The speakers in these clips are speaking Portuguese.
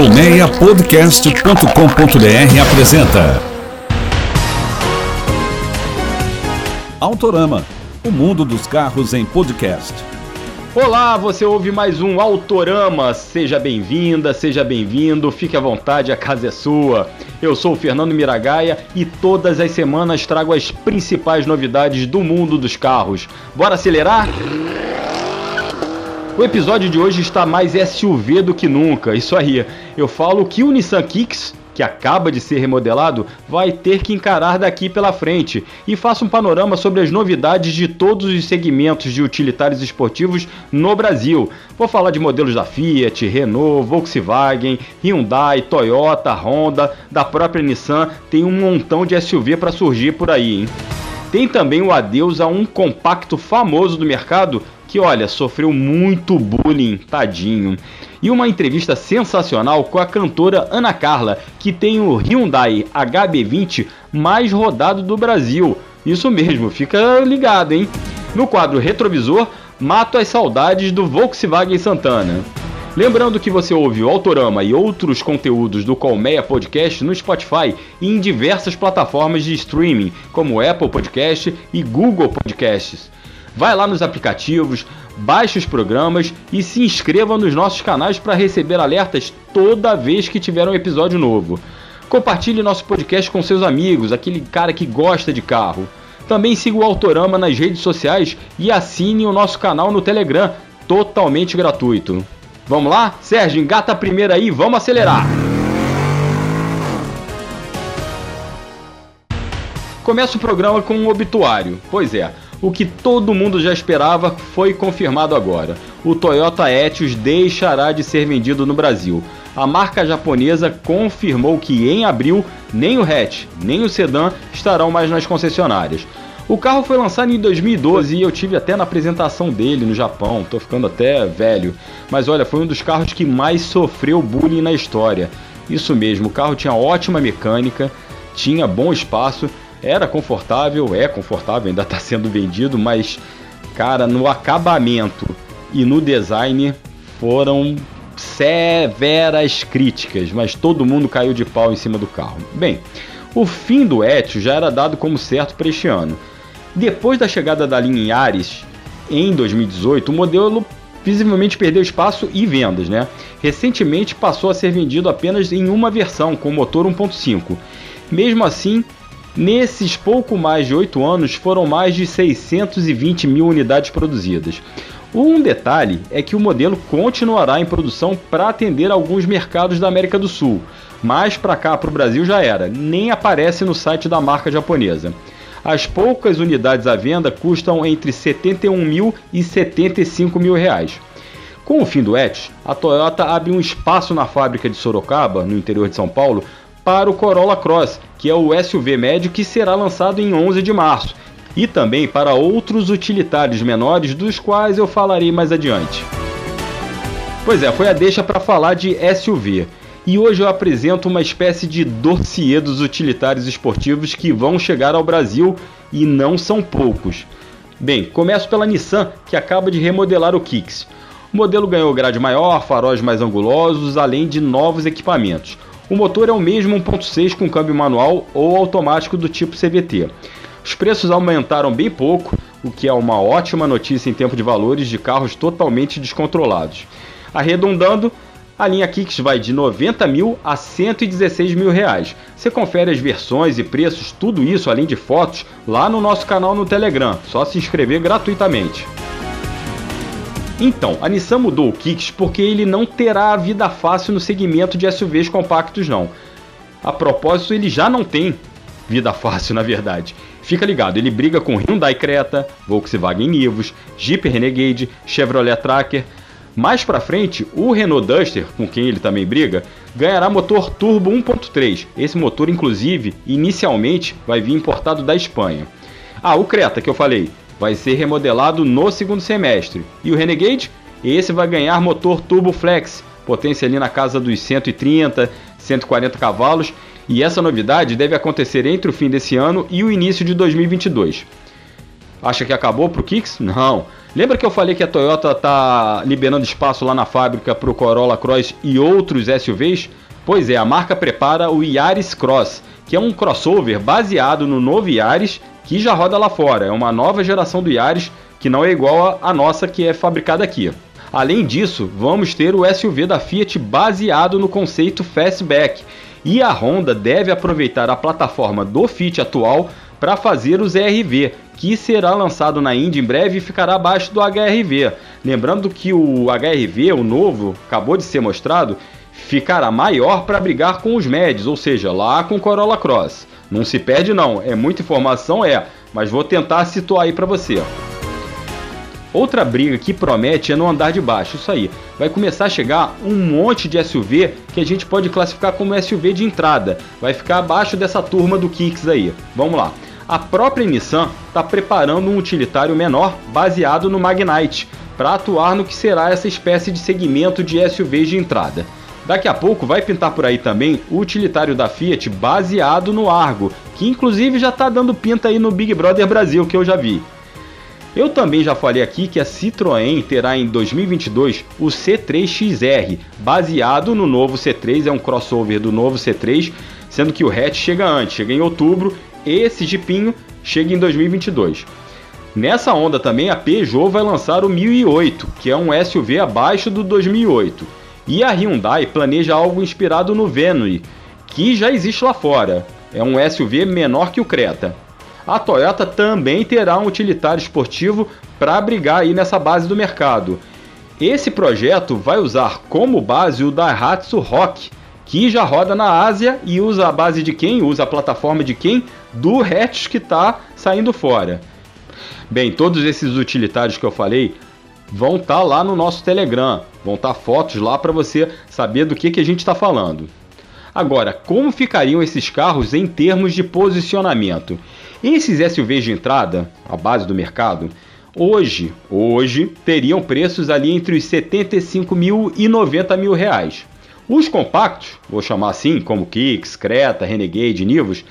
Colmeiapodcast.com.br apresenta Autorama, o mundo dos carros em podcast. Olá, você ouve mais um Autorama. Seja bem-vinda, seja bem-vindo, fique à vontade, a casa é sua. Eu sou o Fernando Miragaia e todas as semanas trago as principais novidades do mundo dos carros. Bora acelerar? O episódio de hoje está mais SUV do que nunca. Isso aí, eu falo que o Nissan Kicks, que acaba de ser remodelado, vai ter que encarar daqui pela frente e faço um panorama sobre as novidades de todos os segmentos de utilitários esportivos no Brasil. Vou falar de modelos da Fiat, Renault, Volkswagen, Hyundai, Toyota, Honda, da própria Nissan, tem um montão de SUV para surgir por aí, hein? Tem também o adeus a um compacto famoso do mercado que, olha, sofreu muito bullying, tadinho. E uma entrevista sensacional com a cantora Ana Carla, que tem o Hyundai HB20 mais rodado do Brasil. Isso mesmo, fica ligado, hein? No quadro Retrovisor, mato as saudades do Volkswagen Santana. Lembrando que você ouve o Autorama e outros conteúdos do Colmeia Podcast no Spotify e em diversas plataformas de streaming, como Apple Podcast e Google Podcasts. Vai lá nos aplicativos, baixe os programas e se inscreva nos nossos canais para receber alertas toda vez que tiver um episódio novo. Compartilhe nosso podcast com seus amigos, aquele cara que gosta de carro. Também siga o Autorama nas redes sociais e assine o nosso canal no Telegram, totalmente gratuito. Vamos lá? Sérgio, engata a primeira aí, vamos acelerar! Começa o programa com um obituário. Pois é, o que todo mundo já esperava foi confirmado agora. O Toyota Etios deixará de ser vendido no Brasil. A marca japonesa confirmou que em abril nem o hatch nem o sedã estarão mais nas concessionárias. O carro foi lançado em 2012 e eu tive até na apresentação dele no Japão, tô ficando até velho. Mas olha, foi um dos carros que mais sofreu bullying na história. Isso mesmo, o carro tinha ótima mecânica, tinha bom espaço era confortável, é confortável, ainda está sendo vendido, mas, cara, no acabamento e no design foram severas críticas, mas todo mundo caiu de pau em cima do carro. Bem, o fim do Etios já era dado como certo para este ano. Depois da chegada da linha Yaris em 2018, o modelo visivelmente perdeu espaço e vendas, né? Recentemente passou a ser vendido apenas em uma versão com motor 1.5. Mesmo assim, Nesses pouco mais de 8 anos, foram mais de 620 mil unidades produzidas. Um detalhe é que o modelo continuará em produção para atender alguns mercados da América do Sul, mas para cá, para o Brasil, já era, nem aparece no site da marca japonesa. As poucas unidades à venda custam entre 71 mil e 75 mil reais. Com o fim do ETS, a Toyota abre um espaço na fábrica de Sorocaba, no interior de São Paulo, para o Corolla Cross, que é o SUV médio que será lançado em 11 de março, e também para outros utilitários menores dos quais eu falarei mais adiante. Pois é, foi a deixa para falar de SUV. E hoje eu apresento uma espécie de dossiê dos utilitários esportivos que vão chegar ao Brasil e não são poucos. Bem, começo pela Nissan, que acaba de remodelar o Kicks. O modelo ganhou grade maior, faróis mais angulosos, além de novos equipamentos. O motor é o mesmo 1.6 com câmbio manual ou automático do tipo CVT. Os preços aumentaram bem pouco, o que é uma ótima notícia em tempo de valores de carros totalmente descontrolados. Arredondando, a linha Kicks vai de 90 mil a 116 mil reais. Você confere as versões e preços, tudo isso além de fotos, lá no nosso canal no Telegram. Só se inscrever gratuitamente. Então, a Nissan mudou o Kicks porque ele não terá a vida fácil no segmento de SUVs compactos não. A propósito, ele já não tem vida fácil, na verdade. Fica ligado, ele briga com Hyundai Creta, Volkswagen Nivus, Jeep Renegade, Chevrolet Tracker. Mais para frente, o Renault Duster, com quem ele também briga, ganhará motor turbo 1.3. Esse motor, inclusive, inicialmente vai vir importado da Espanha. Ah, o Creta que eu falei, vai ser remodelado no segundo semestre. E o Renegade? Esse vai ganhar motor Turbo Flex, potência ali na casa dos 130, 140 cavalos, e essa novidade deve acontecer entre o fim desse ano e o início de 2022. Acha que acabou pro Kicks? Não. Lembra que eu falei que a Toyota tá liberando espaço lá na fábrica pro Corolla Cross e outros SUVs? Pois é, a marca prepara o Yaris Cross, que é um crossover baseado no novo Yaris que já roda lá fora. É uma nova geração do Yaris que não é igual à nossa que é fabricada aqui. Além disso, vamos ter o SUV da Fiat baseado no conceito Fastback. E a Honda deve aproveitar a plataforma do Fit atual para fazer o ZRV, que será lançado na Indy em breve e ficará abaixo do HRV. Lembrando que o HRV, o novo, acabou de ser mostrado, ficará maior para brigar com os médios, ou seja, lá com o Corolla Cross. Não se perde não, é muita informação, é, mas vou tentar situar aí para você. Outra briga que promete é no andar de baixo, isso aí. Vai começar a chegar um monte de SUV que a gente pode classificar como SUV de entrada. Vai ficar abaixo dessa turma do Kicks aí. Vamos lá a própria Nissan está preparando um utilitário menor baseado no Magnite para atuar no que será essa espécie de segmento de SUVs de entrada. Daqui a pouco vai pintar por aí também o utilitário da Fiat baseado no Argo, que inclusive já está dando pinta aí no Big Brother Brasil que eu já vi. Eu também já falei aqui que a Citroën terá em 2022 o C3XR, baseado no novo C3, é um crossover do novo C3, sendo que o hatch chega antes, chega em outubro esse Jeepinho chega em 2022. Nessa onda também a Peugeot vai lançar o 1008, que é um SUV abaixo do 2008. E a Hyundai planeja algo inspirado no Venue, que já existe lá fora. É um SUV menor que o Creta. A Toyota também terá um utilitário esportivo para brigar aí nessa base do mercado. Esse projeto vai usar como base o Daihatsu Rock, que já roda na Ásia e usa a base de quem? Usa a plataforma de quem? Do hatch que está saindo fora. Bem, todos esses utilitários que eu falei vão estar tá lá no nosso Telegram, vão estar tá fotos lá para você saber do que, que a gente está falando. Agora, como ficariam esses carros em termos de posicionamento? Esses SUVs de entrada, a base do mercado, hoje, hoje teriam preços ali entre os 75 mil e 90 mil reais. Os compactos, vou chamar assim, como Kicks, Creta, Renegade, Nivus,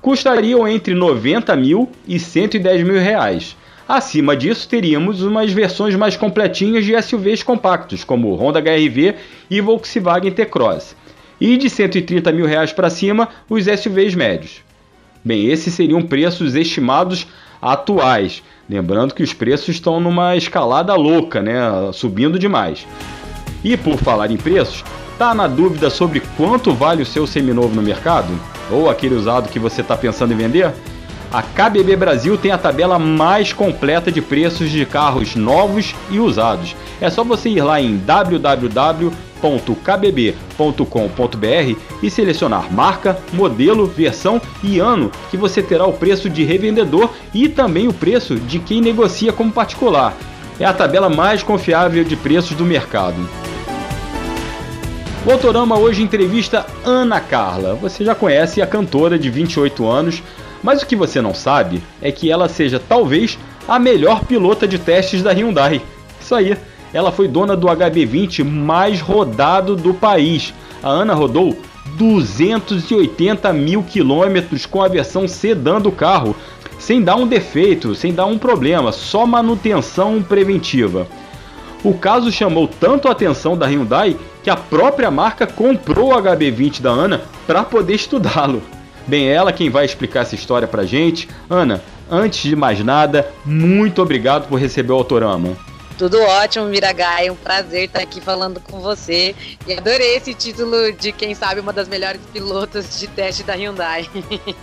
custariam entre 90 mil e 110 mil reais. Acima disso, teríamos umas versões mais completinhas de SUVs compactos, como Honda HRV e Volkswagen T-Cross. E de 130 mil reais para cima, os SUVs médios. Bem, esses seriam preços estimados atuais. Lembrando que os preços estão numa escalada louca, né? Subindo demais. E por falar em preços, Tá na dúvida sobre quanto vale o seu seminovo no mercado? Ou aquele usado que você está pensando em vender? A KBB Brasil tem a tabela mais completa de preços de carros novos e usados. É só você ir lá em www.kbb.com.br e selecionar marca, modelo, versão e ano que você terá o preço de revendedor e também o preço de quem negocia como particular. É a tabela mais confiável de preços do mercado. O Autorama hoje entrevista Ana Carla. Você já conhece a cantora de 28 anos, mas o que você não sabe é que ela seja talvez a melhor pilota de testes da Hyundai. Isso aí, ela foi dona do HB20 mais rodado do país. A Ana rodou 280 mil quilômetros com a versão sedã do carro, sem dar um defeito, sem dar um problema, só manutenção preventiva. O caso chamou tanto a atenção da Hyundai que a própria marca comprou o HB20 da Ana para poder estudá-lo. Bem, ela quem vai explicar essa história pra gente. Ana, antes de mais nada, muito obrigado por receber o Autorama. Tudo ótimo, Miragai. É um prazer estar aqui falando com você. E adorei esse título de, quem sabe, uma das melhores pilotas de teste da Hyundai.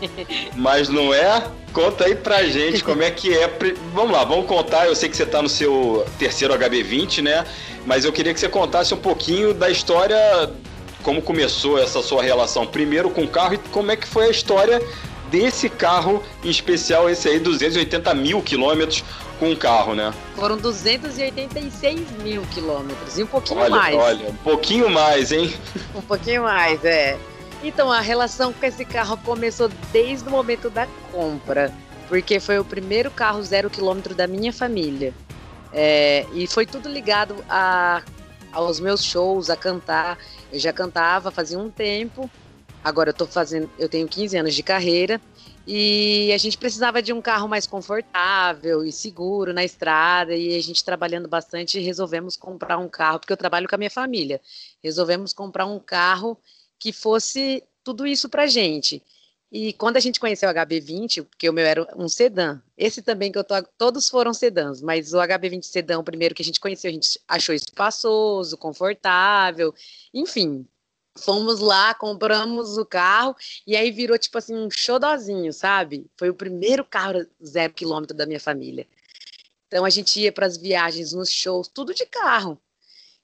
Mas não é? Conta aí pra gente como é que é. Vamos lá, vamos contar. Eu sei que você tá no seu terceiro HB20, né? Mas eu queria que você contasse um pouquinho da história, como começou essa sua relação primeiro com o carro e como é que foi a história desse carro em especial, esse aí, 280 mil quilômetros com o carro, né? Foram 286 mil quilômetros e um pouquinho olha, mais. Olha, um pouquinho mais, hein? um pouquinho mais, é. Então a relação com esse carro começou desde o momento da compra, porque foi o primeiro carro zero quilômetro da minha família. É, e foi tudo ligado a, aos meus shows, a cantar. Eu já cantava fazia um tempo Agora eu tô fazendo, eu tenho 15 anos de carreira e a gente precisava de um carro mais confortável e seguro na estrada e a gente trabalhando bastante resolvemos comprar um carro porque eu trabalho com a minha família. Resolvemos comprar um carro que fosse tudo isso pra gente. E quando a gente conheceu o HB20, porque o meu era um sedã, esse também que eu tô, todos foram sedãs, mas o HB20 sedã, o primeiro que a gente conheceu, a gente achou espaçoso, confortável, enfim, Fomos lá, compramos o carro e aí virou tipo assim um xodozinho, sabe? Foi o primeiro carro zero quilômetro da minha família. Então a gente ia para as viagens, nos shows, tudo de carro.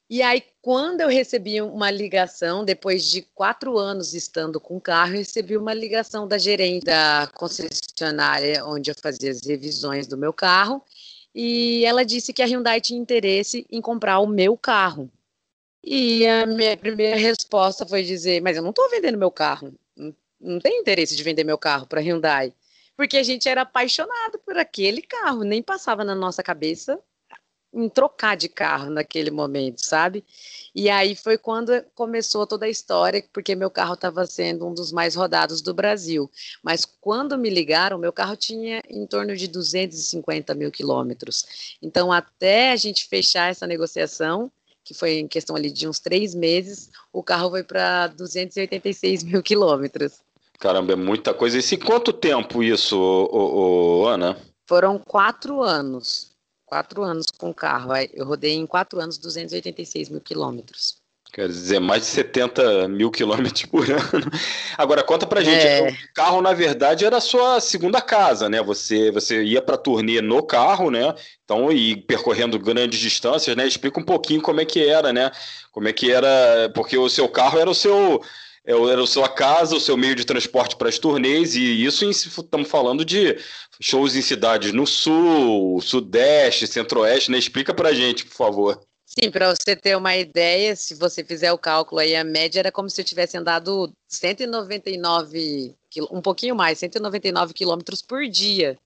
E aí, quando eu recebi uma ligação, depois de quatro anos estando com o carro, eu recebi uma ligação da gerente da concessionária onde eu fazia as revisões do meu carro. E ela disse que a Hyundai tinha interesse em comprar o meu carro. E a minha primeira resposta foi dizer: Mas eu não estou vendendo meu carro. Não, não tenho interesse de vender meu carro para Hyundai. Porque a gente era apaixonado por aquele carro, nem passava na nossa cabeça em trocar de carro naquele momento, sabe? E aí foi quando começou toda a história, porque meu carro estava sendo um dos mais rodados do Brasil. Mas quando me ligaram, meu carro tinha em torno de 250 mil quilômetros. Então, até a gente fechar essa negociação, que foi em questão ali de uns três meses, o carro foi para 286 mil quilômetros. Caramba, é muita coisa. E se quanto tempo isso, ô, ô, Ana? Foram quatro anos. Quatro anos com o carro. Eu rodei em quatro anos 286 mil quilômetros. Quer dizer, mais de 70 mil quilômetros por ano. Agora, conta pra gente. É. O carro, na verdade, era a sua segunda casa, né? Você, você ia pra turnê no carro, né? Então, e percorrendo grandes distâncias, né? Explica um pouquinho como é que era, né? Como é que era. Porque o seu carro era o seu. É era a sua casa, o seu meio de transporte para as turnês, e isso estamos falando de shows em cidades no sul, sudeste, centro-oeste, né? Explica pra gente, por favor. Sim, para você ter uma ideia, se você fizer o cálculo aí, a média era como se eu tivesse andado 199, um pouquinho mais, 199 quilômetros por dia,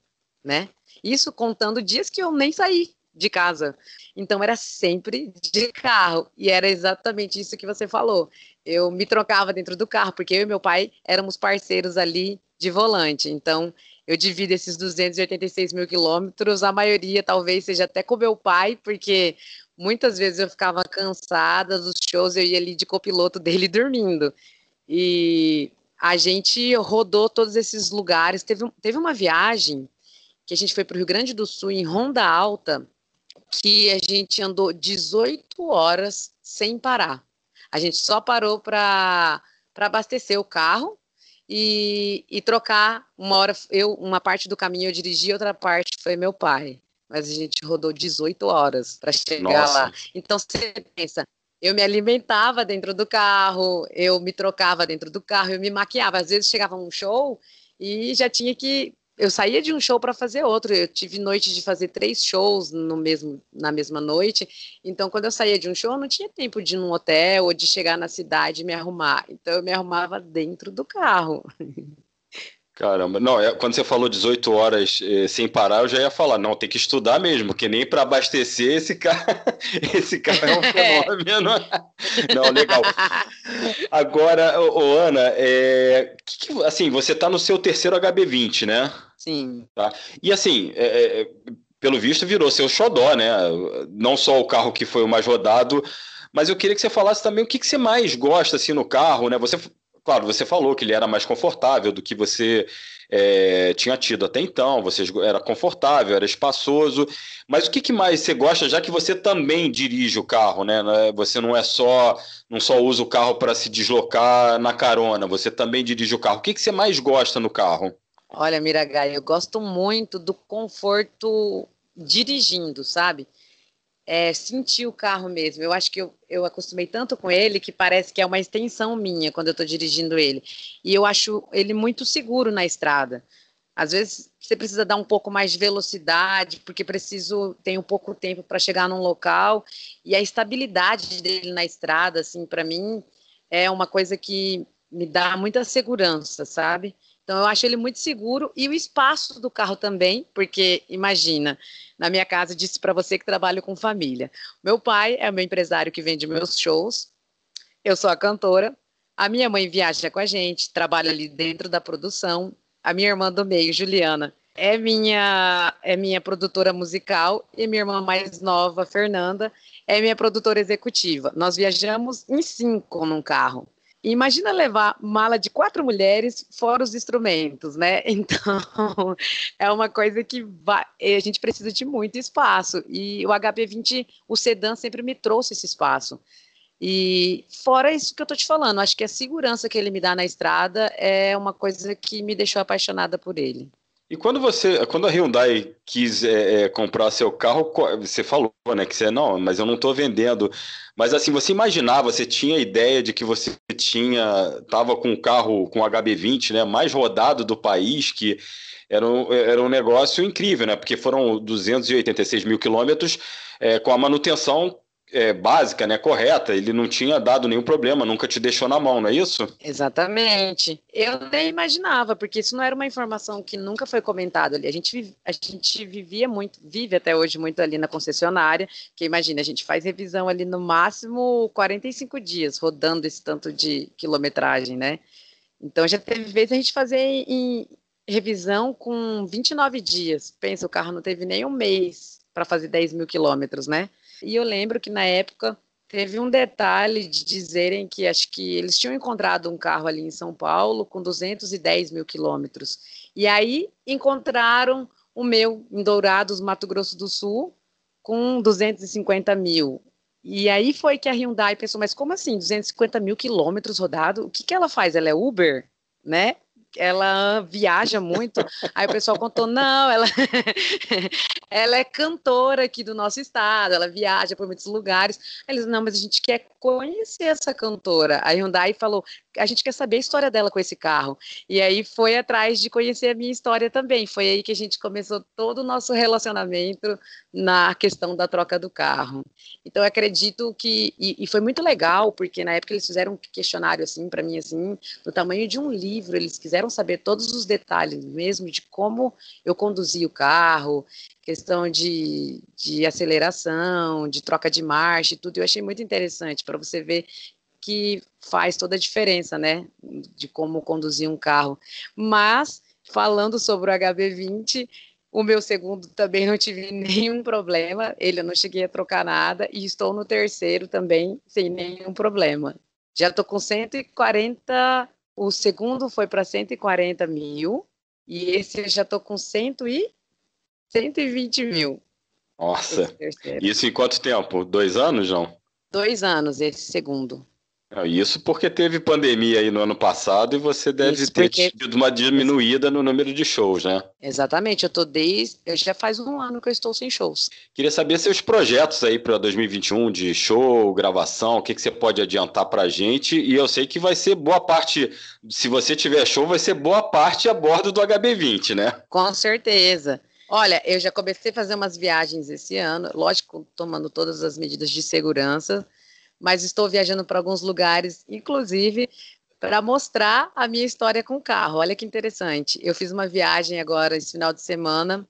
né? Isso contando dias que eu nem saí de casa. Então era sempre de carro. E era exatamente isso que você falou. Eu me trocava dentro do carro, porque eu e meu pai éramos parceiros ali de volante. Então eu divido esses 286 mil quilômetros, a maioria talvez seja até com meu pai, porque Muitas vezes eu ficava cansada dos shows, eu ia ali de copiloto dele dormindo. E a gente rodou todos esses lugares. Teve, teve uma viagem que a gente foi para o Rio Grande do Sul, em Ronda Alta, que a gente andou 18 horas sem parar. A gente só parou para abastecer o carro e, e trocar uma hora. Eu, uma parte do caminho eu dirigi, outra parte foi meu pai mas a gente rodou 18 horas para chegar Nossa. lá. Então você pensa, eu me alimentava dentro do carro, eu me trocava dentro do carro, eu me maquiava. Às vezes chegava um show e já tinha que eu saía de um show para fazer outro. Eu tive noite de fazer três shows no mesmo, na mesma noite. Então, quando eu saía de um show, eu não tinha tempo de ir num hotel ou de chegar na cidade e me arrumar. Então, eu me arrumava dentro do carro. Caramba, não, é, quando você falou 18 horas eh, sem parar, eu já ia falar, não, tem que estudar mesmo, que nem para abastecer esse cara, esse cara é um fenômeno. não, legal. Agora, ô, ô Ana, é, que assim, você está no seu terceiro HB20, né? Sim. Tá? E assim, é, é, pelo visto virou seu xodó, né? Não só o carro que foi o mais rodado, mas eu queria que você falasse também o que, que você mais gosta assim no carro, né? Você Claro, você falou que ele era mais confortável do que você é, tinha tido até então, você era confortável, era espaçoso, mas o que, que, mais você gosta, já que você também dirige o carro, né? É, você não é só, não só usa o carro para se deslocar na carona, você também dirige o carro. O que, que você mais gosta no carro? Olha, Miragai, eu gosto muito do conforto dirigindo, sabe? É, sentir o carro mesmo. Eu acho que eu, eu acostumei tanto com ele que parece que é uma extensão minha quando eu estou dirigindo ele. E eu acho ele muito seguro na estrada. Às vezes você precisa dar um pouco mais de velocidade, porque preciso, tenho pouco tempo para chegar num local. E a estabilidade dele na estrada, assim, para mim, é uma coisa que me dá muita segurança, sabe? Então eu acho ele muito seguro e o espaço do carro também, porque imagina, na minha casa disse para você que trabalho com família. Meu pai é o meu empresário que vende meus shows. Eu sou a cantora. A minha mãe viaja com a gente, trabalha ali dentro da produção. A minha irmã do meio, Juliana, é minha é minha produtora musical e minha irmã mais nova, Fernanda, é minha produtora executiva. Nós viajamos em cinco num carro. Imagina levar mala de quatro mulheres fora os instrumentos, né? Então, é uma coisa que vai, a gente precisa de muito espaço. E o HB20, o sedã sempre me trouxe esse espaço. E fora isso que eu tô te falando, acho que a segurança que ele me dá na estrada é uma coisa que me deixou apaixonada por ele. E quando você, quando a Hyundai quis é, é, comprar seu carro, você falou, né, que você não, mas eu não estou vendendo. Mas assim, você imaginava, você tinha ideia de que você tinha, estava com um carro com HB20, né, mais rodado do país, que era um, era um negócio incrível, né, porque foram 286 mil quilômetros é, com a manutenção é, básica, né, correta, ele não tinha dado nenhum problema, nunca te deixou na mão, não é isso? Exatamente. Eu nem imaginava, porque isso não era uma informação que nunca foi comentada ali. A gente, a gente vivia muito, vive até hoje muito ali na concessionária, que imagina, a gente faz revisão ali no máximo 45 dias, rodando esse tanto de quilometragem, né? Então já teve vezes a gente fazer em revisão com 29 dias. Pensa, o carro não teve nem um mês para fazer 10 mil quilômetros, né? E eu lembro que na época teve um detalhe de dizerem que acho que eles tinham encontrado um carro ali em São Paulo com 210 mil quilômetros. E aí encontraram o meu em Dourados, Mato Grosso do Sul, com 250 mil. E aí foi que a Hyundai pensou, mas como assim, 250 mil quilômetros rodado? O que, que ela faz? Ela é Uber? Né? Ela viaja muito. Aí o pessoal contou, não, ela, ela é cantora aqui do nosso estado, ela viaja por muitos lugares. Aí eles, não, mas a gente quer conhecer essa cantora. A Hyundai falou, a gente quer saber a história dela com esse carro. E aí foi atrás de conhecer a minha história também. Foi aí que a gente começou todo o nosso relacionamento na questão da troca do carro. Então acredito que e, e foi muito legal porque na época eles fizeram um questionário assim para mim assim, do tamanho de um livro. Eles quiseram saber todos os detalhes mesmo de como eu conduzia o carro, questão de, de aceleração, de troca de marcha e tudo. Eu achei muito interessante para você ver que faz toda a diferença, né, de como conduzir um carro. Mas, falando sobre o HB20, o meu segundo também não tive nenhum problema, ele eu não cheguei a trocar nada, e estou no terceiro também sem nenhum problema. Já estou com 140, o segundo foi para 140 mil, e esse eu já estou com 100 e 120 mil. Nossa, isso em quanto tempo? Dois anos, João? Dois anos, esse segundo. Isso porque teve pandemia aí no ano passado e você deve Isso ter porque... tido uma diminuída no número de shows, né? Exatamente, eu tô desde. Eu já faz um ano que eu estou sem shows. Queria saber seus projetos aí para 2021 de show, gravação, o que, que você pode adiantar para a gente. E eu sei que vai ser boa parte, se você tiver show, vai ser boa parte a bordo do HB20, né? Com certeza. Olha, eu já comecei a fazer umas viagens esse ano, lógico, tomando todas as medidas de segurança mas estou viajando para alguns lugares, inclusive para mostrar a minha história com o carro. Olha que interessante. Eu fiz uma viagem agora esse final de semana,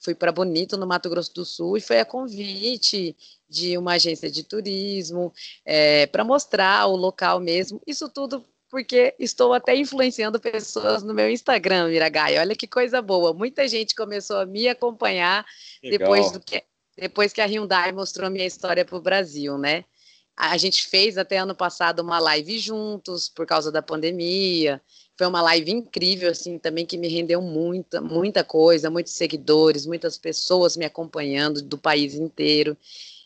fui para Bonito, no Mato Grosso do Sul, e foi a convite de uma agência de turismo é, para mostrar o local mesmo. Isso tudo porque estou até influenciando pessoas no meu Instagram, Miragai. Olha que coisa boa. Muita gente começou a me acompanhar depois do que depois que a Hyundai mostrou a minha história para o Brasil, né? A gente fez até ano passado uma live juntos por causa da pandemia. Foi uma live incrível, assim, também que me rendeu muita, muita coisa, muitos seguidores, muitas pessoas me acompanhando do país inteiro.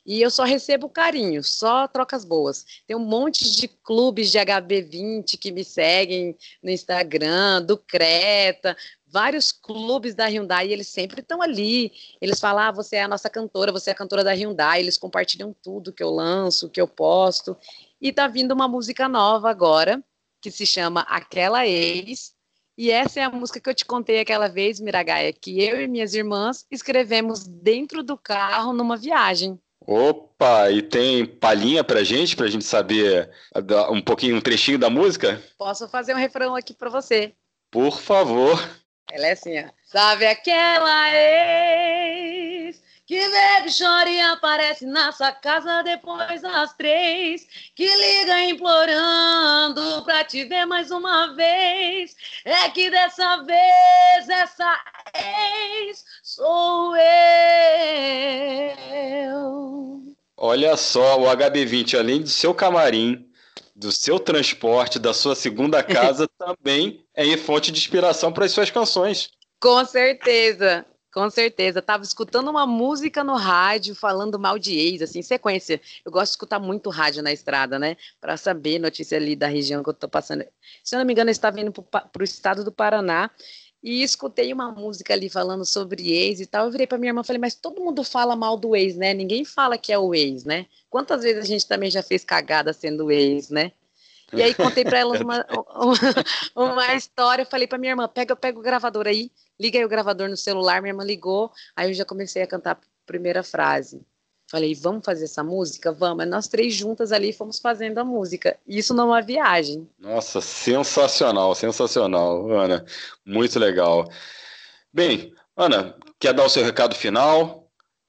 E eu só recebo carinho, só trocas boas. Tem um monte de clubes de HB20 que me seguem no Instagram, do Creta, vários clubes da Hyundai, eles sempre estão ali. Eles falam: ah, você é a nossa cantora, você é a cantora da Hyundai. Eles compartilham tudo que eu lanço, que eu posto. E tá vindo uma música nova agora, que se chama Aquela Ex. E essa é a música que eu te contei aquela vez, Miragaia, que eu e minhas irmãs escrevemos dentro do carro numa viagem. Opa, e tem palhinha pra gente, pra gente saber um pouquinho, um trechinho da música? Posso fazer um refrão aqui pra você. Por favor. Ela é assim, ó. Sabe aquela ex que bebe, chora e aparece na sua casa depois das três, que liga implorando pra te ver mais uma vez. É que dessa vez essa ex sou eu. Olha só, o HB20, além do seu camarim, do seu transporte, da sua segunda casa, também é fonte de inspiração para as suas canções. Com certeza. Com certeza. Tava escutando uma música no rádio falando mal de ex, assim, sequência. Eu gosto de escutar muito rádio na estrada, né? Para saber notícia ali da região que eu tô passando. Se eu não me engano, eu estava indo para o estado do Paraná e escutei uma música ali falando sobre ex e tal. Eu virei para minha irmã e falei, mas todo mundo fala mal do ex, né? Ninguém fala que é o ex, né? Quantas vezes a gente também já fez cagada sendo ex, né? E aí contei para elas uma, uma, uma, história, falei para minha irmã, pega, pega o gravador aí, liga aí o gravador no celular, minha irmã ligou, aí eu já comecei a cantar a primeira frase. Falei, vamos fazer essa música? Vamos. Nós três juntas ali fomos fazendo a música. Isso numa viagem. Nossa, sensacional, sensacional, Ana. Muito legal. Bem, Ana, quer dar o seu recado final?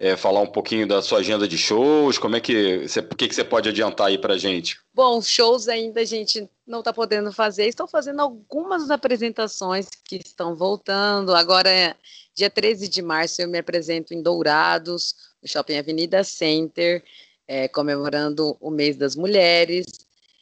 É, falar um pouquinho da sua agenda de shows, como é que você, o que, que você pode adiantar aí pra gente? Bom, shows ainda a gente não está podendo fazer, estou fazendo algumas apresentações que estão voltando. Agora, dia 13 de março, eu me apresento em Dourados, no Shopping Avenida Center, é, comemorando o mês das mulheres.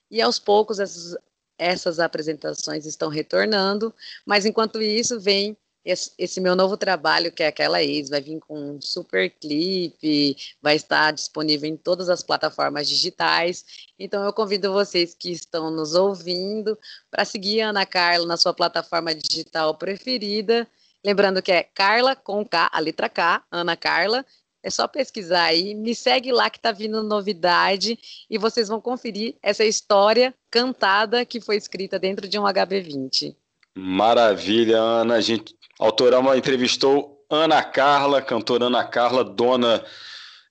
E aos poucos essas, essas apresentações estão retornando, mas enquanto isso, vem esse, esse, meu novo trabalho, que é aquela ex, vai vir com um super clipe, vai estar disponível em todas as plataformas digitais. Então eu convido vocês que estão nos ouvindo para seguir a Ana Carla na sua plataforma digital preferida. Lembrando que é Carla com K, a letra K, Ana Carla. É só pesquisar aí, me segue lá que tá vindo novidade e vocês vão conferir essa história cantada que foi escrita dentro de um HB20. Maravilha, Ana. A gente Autorama entrevistou Ana Carla, cantora Ana Carla, dona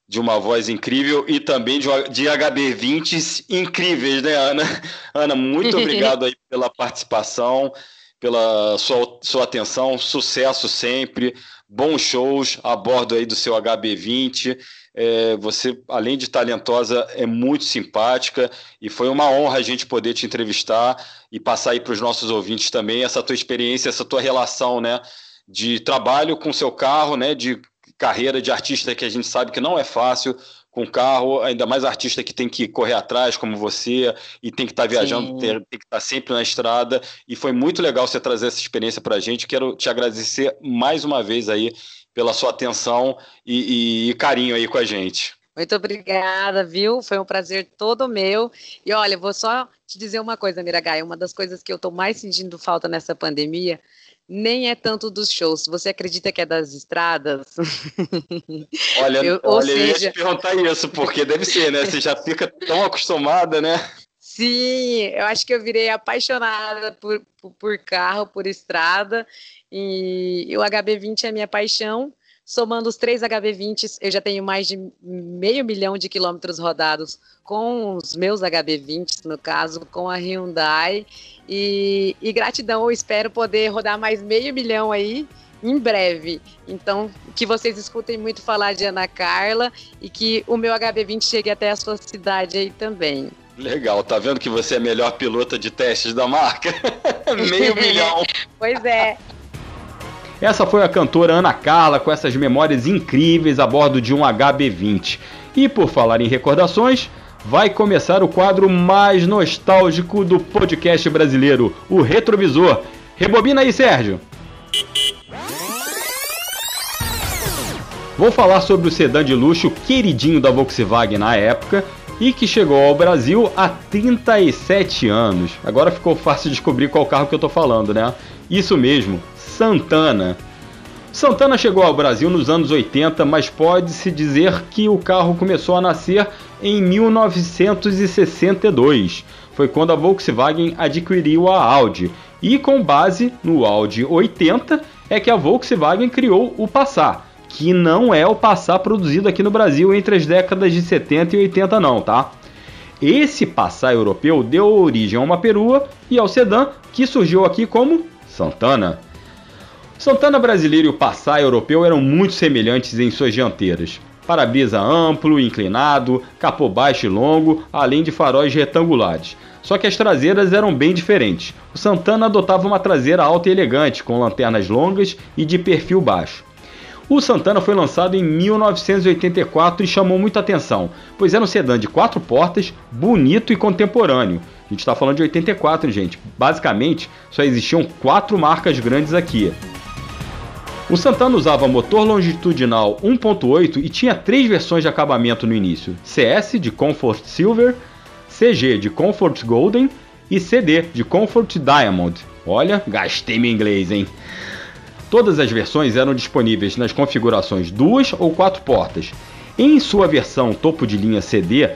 de uma voz incrível e também de, de HB20s incríveis, né, Ana? Ana, muito obrigado aí pela participação, pela sua, sua atenção, sucesso sempre, bons shows a bordo aí do seu HB20. É, você, além de talentosa, é muito simpática e foi uma honra a gente poder te entrevistar e passar aí para os nossos ouvintes também essa tua experiência, essa tua relação, né, de trabalho com seu carro, né, de carreira de artista que a gente sabe que não é fácil com carro, ainda mais artista que tem que correr atrás, como você, e tem que estar tá viajando, tem, tem, que estar tá sempre na estrada. E foi muito legal você trazer essa experiência para a gente. Quero te agradecer mais uma vez aí pela sua atenção e, e, e carinho aí com a gente. Muito obrigada, viu? Foi um prazer todo meu. E olha, vou só te dizer uma coisa, Miragai. Uma das coisas que eu estou mais sentindo falta nessa pandemia nem é tanto dos shows. Você acredita que é das estradas? Olha, eu, olha, seja... eu ia te perguntar isso, porque deve ser, né? Você já fica tão acostumada, né? Sim, eu acho que eu virei apaixonada por, por, por carro, por estrada, e, o HB20 é minha paixão. Somando os três HB20s, eu já tenho mais de meio milhão de quilômetros rodados com os meus HB20s, no caso, com a Hyundai. E, e gratidão, eu espero poder rodar mais meio milhão aí em breve. Então, que vocês escutem muito falar de Ana Carla e que o meu HB20 chegue até a sua cidade aí também. Legal, tá vendo que você é a melhor pilota de testes da marca? meio milhão. Pois é. Essa foi a cantora Ana Carla com essas memórias incríveis a bordo de um HB20. E por falar em recordações, vai começar o quadro mais nostálgico do podcast brasileiro, o Retrovisor. Rebobina aí, Sérgio. Vou falar sobre o sedã de luxo queridinho da Volkswagen na época e que chegou ao Brasil há 37 anos. Agora ficou fácil descobrir qual carro que eu tô falando, né? Isso mesmo, Santana. Santana chegou ao Brasil nos anos 80, mas pode-se dizer que o carro começou a nascer em 1962. Foi quando a Volkswagen adquiriu a Audi. E com base no Audi 80 é que a Volkswagen criou o Passat, que não é o Passat produzido aqui no Brasil entre as décadas de 70 e 80 não, tá? Esse Passat europeu deu origem a uma perua e ao sedã que surgiu aqui como Santana. Santana brasileiro e o Passat europeu eram muito semelhantes em suas dianteiras. Para-brisa amplo, inclinado, capô baixo e longo, além de faróis retangulares. Só que as traseiras eram bem diferentes. O Santana adotava uma traseira alta e elegante, com lanternas longas e de perfil baixo. O Santana foi lançado em 1984 e chamou muita atenção, pois era um sedã de quatro portas, bonito e contemporâneo. A gente está falando de 84, gente. Basicamente, só existiam quatro marcas grandes aqui. O Santana usava motor longitudinal 1.8 e tinha três versões de acabamento no início: CS de Comfort Silver, CG de Comfort Golden e CD de Comfort Diamond. Olha, gastei meu inglês, hein? Todas as versões eram disponíveis nas configurações duas ou quatro portas. Em sua versão topo de linha CD,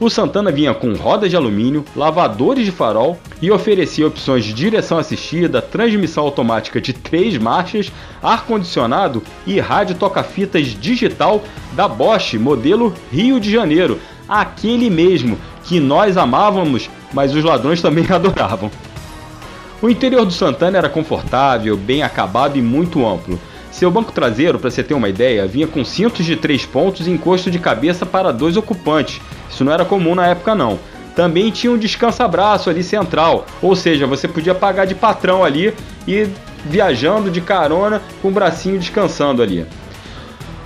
o Santana vinha com rodas de alumínio, lavadores de farol e oferecia opções de direção assistida, transmissão automática de três marchas, ar-condicionado e rádio toca-fitas digital da Bosch, modelo Rio de Janeiro, aquele mesmo que nós amávamos, mas os ladrões também adoravam. O interior do Santana era confortável, bem acabado e muito amplo. Seu banco traseiro, para você ter uma ideia, vinha com cintos de três pontos e encosto de cabeça para dois ocupantes. Isso não era comum na época não. Também tinha um descansa-braço ali central, ou seja, você podia pagar de patrão ali e viajando de carona com o bracinho descansando ali.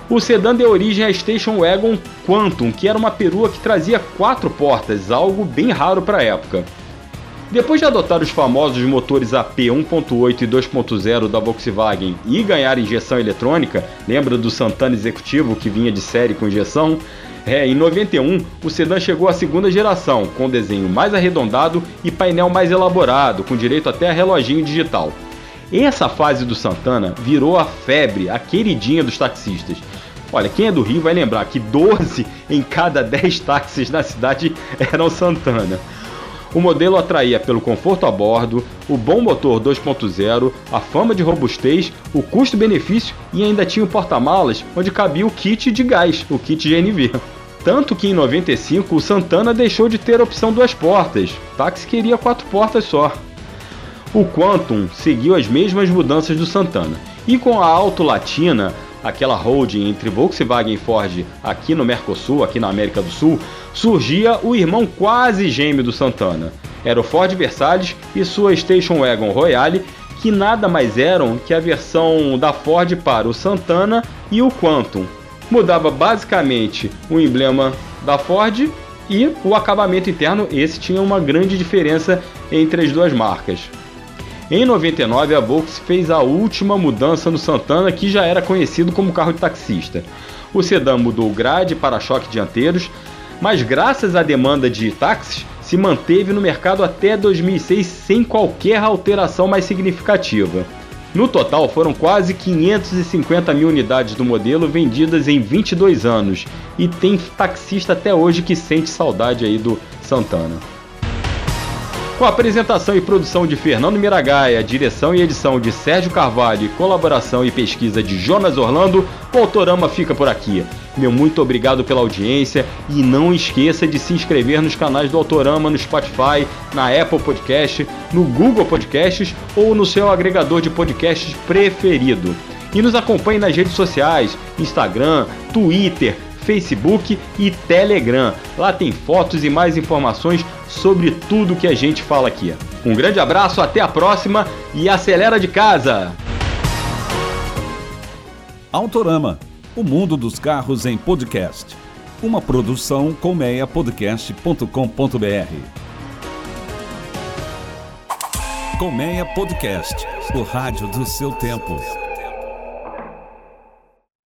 O sedã deu origem à Station Wagon Quantum, que era uma perua que trazia quatro portas, algo bem raro para a época. Depois de adotar os famosos motores AP 1.8 e 2.0 da Volkswagen e ganhar injeção eletrônica, lembra do Santana Executivo que vinha de série com injeção? É, em 91, o sedã chegou à segunda geração, com desenho mais arredondado e painel mais elaborado, com direito até a reloginho digital. Essa fase do Santana virou a febre, a queridinha dos taxistas. Olha, quem é do Rio vai lembrar que 12 em cada 10 táxis na cidade eram Santana. O modelo atraía pelo conforto a bordo, o bom motor 2.0, a fama de robustez, o custo-benefício e ainda tinha o porta-malas onde cabia o kit de gás, o kit GNV. Tanto que em 95 o Santana deixou de ter a opção duas portas, o táxi queria quatro portas só. O Quantum seguiu as mesmas mudanças do Santana, e com a Auto Latina, aquela holding entre Volkswagen e Ford aqui no Mercosul, aqui na América do Sul, surgia o irmão quase gêmeo do Santana. Era o Ford Versalles e sua Station Wagon Royale, que nada mais eram que a versão da Ford para o Santana e o Quantum. Mudava basicamente o emblema da Ford e o acabamento interno, esse tinha uma grande diferença entre as duas marcas. Em 99, a Volks fez a última mudança no Santana, que já era conhecido como carro de taxista. O sedã mudou grade e para-choque dianteiros, mas graças à demanda de táxis, se manteve no mercado até 2006 sem qualquer alteração mais significativa. No total, foram quase 550 mil unidades do modelo vendidas em 22 anos, e tem taxista até hoje que sente saudade aí do Santana. Com a apresentação e produção de Fernando Miragaia, direção e edição de Sérgio Carvalho colaboração e pesquisa de Jonas Orlando, o Autorama fica por aqui. Meu muito obrigado pela audiência e não esqueça de se inscrever nos canais do Autorama no Spotify, na Apple Podcast, no Google Podcasts ou no seu agregador de podcasts preferido. E nos acompanhe nas redes sociais, Instagram, Twitter, Facebook e Telegram. Lá tem fotos e mais informações sobre tudo que a gente fala aqui. Um grande abraço, até a próxima e acelera de casa! Autorama, o mundo dos carros em podcast. Uma produção colmeiapodcast.com.br. Colmeia Podcast, o rádio do seu tempo.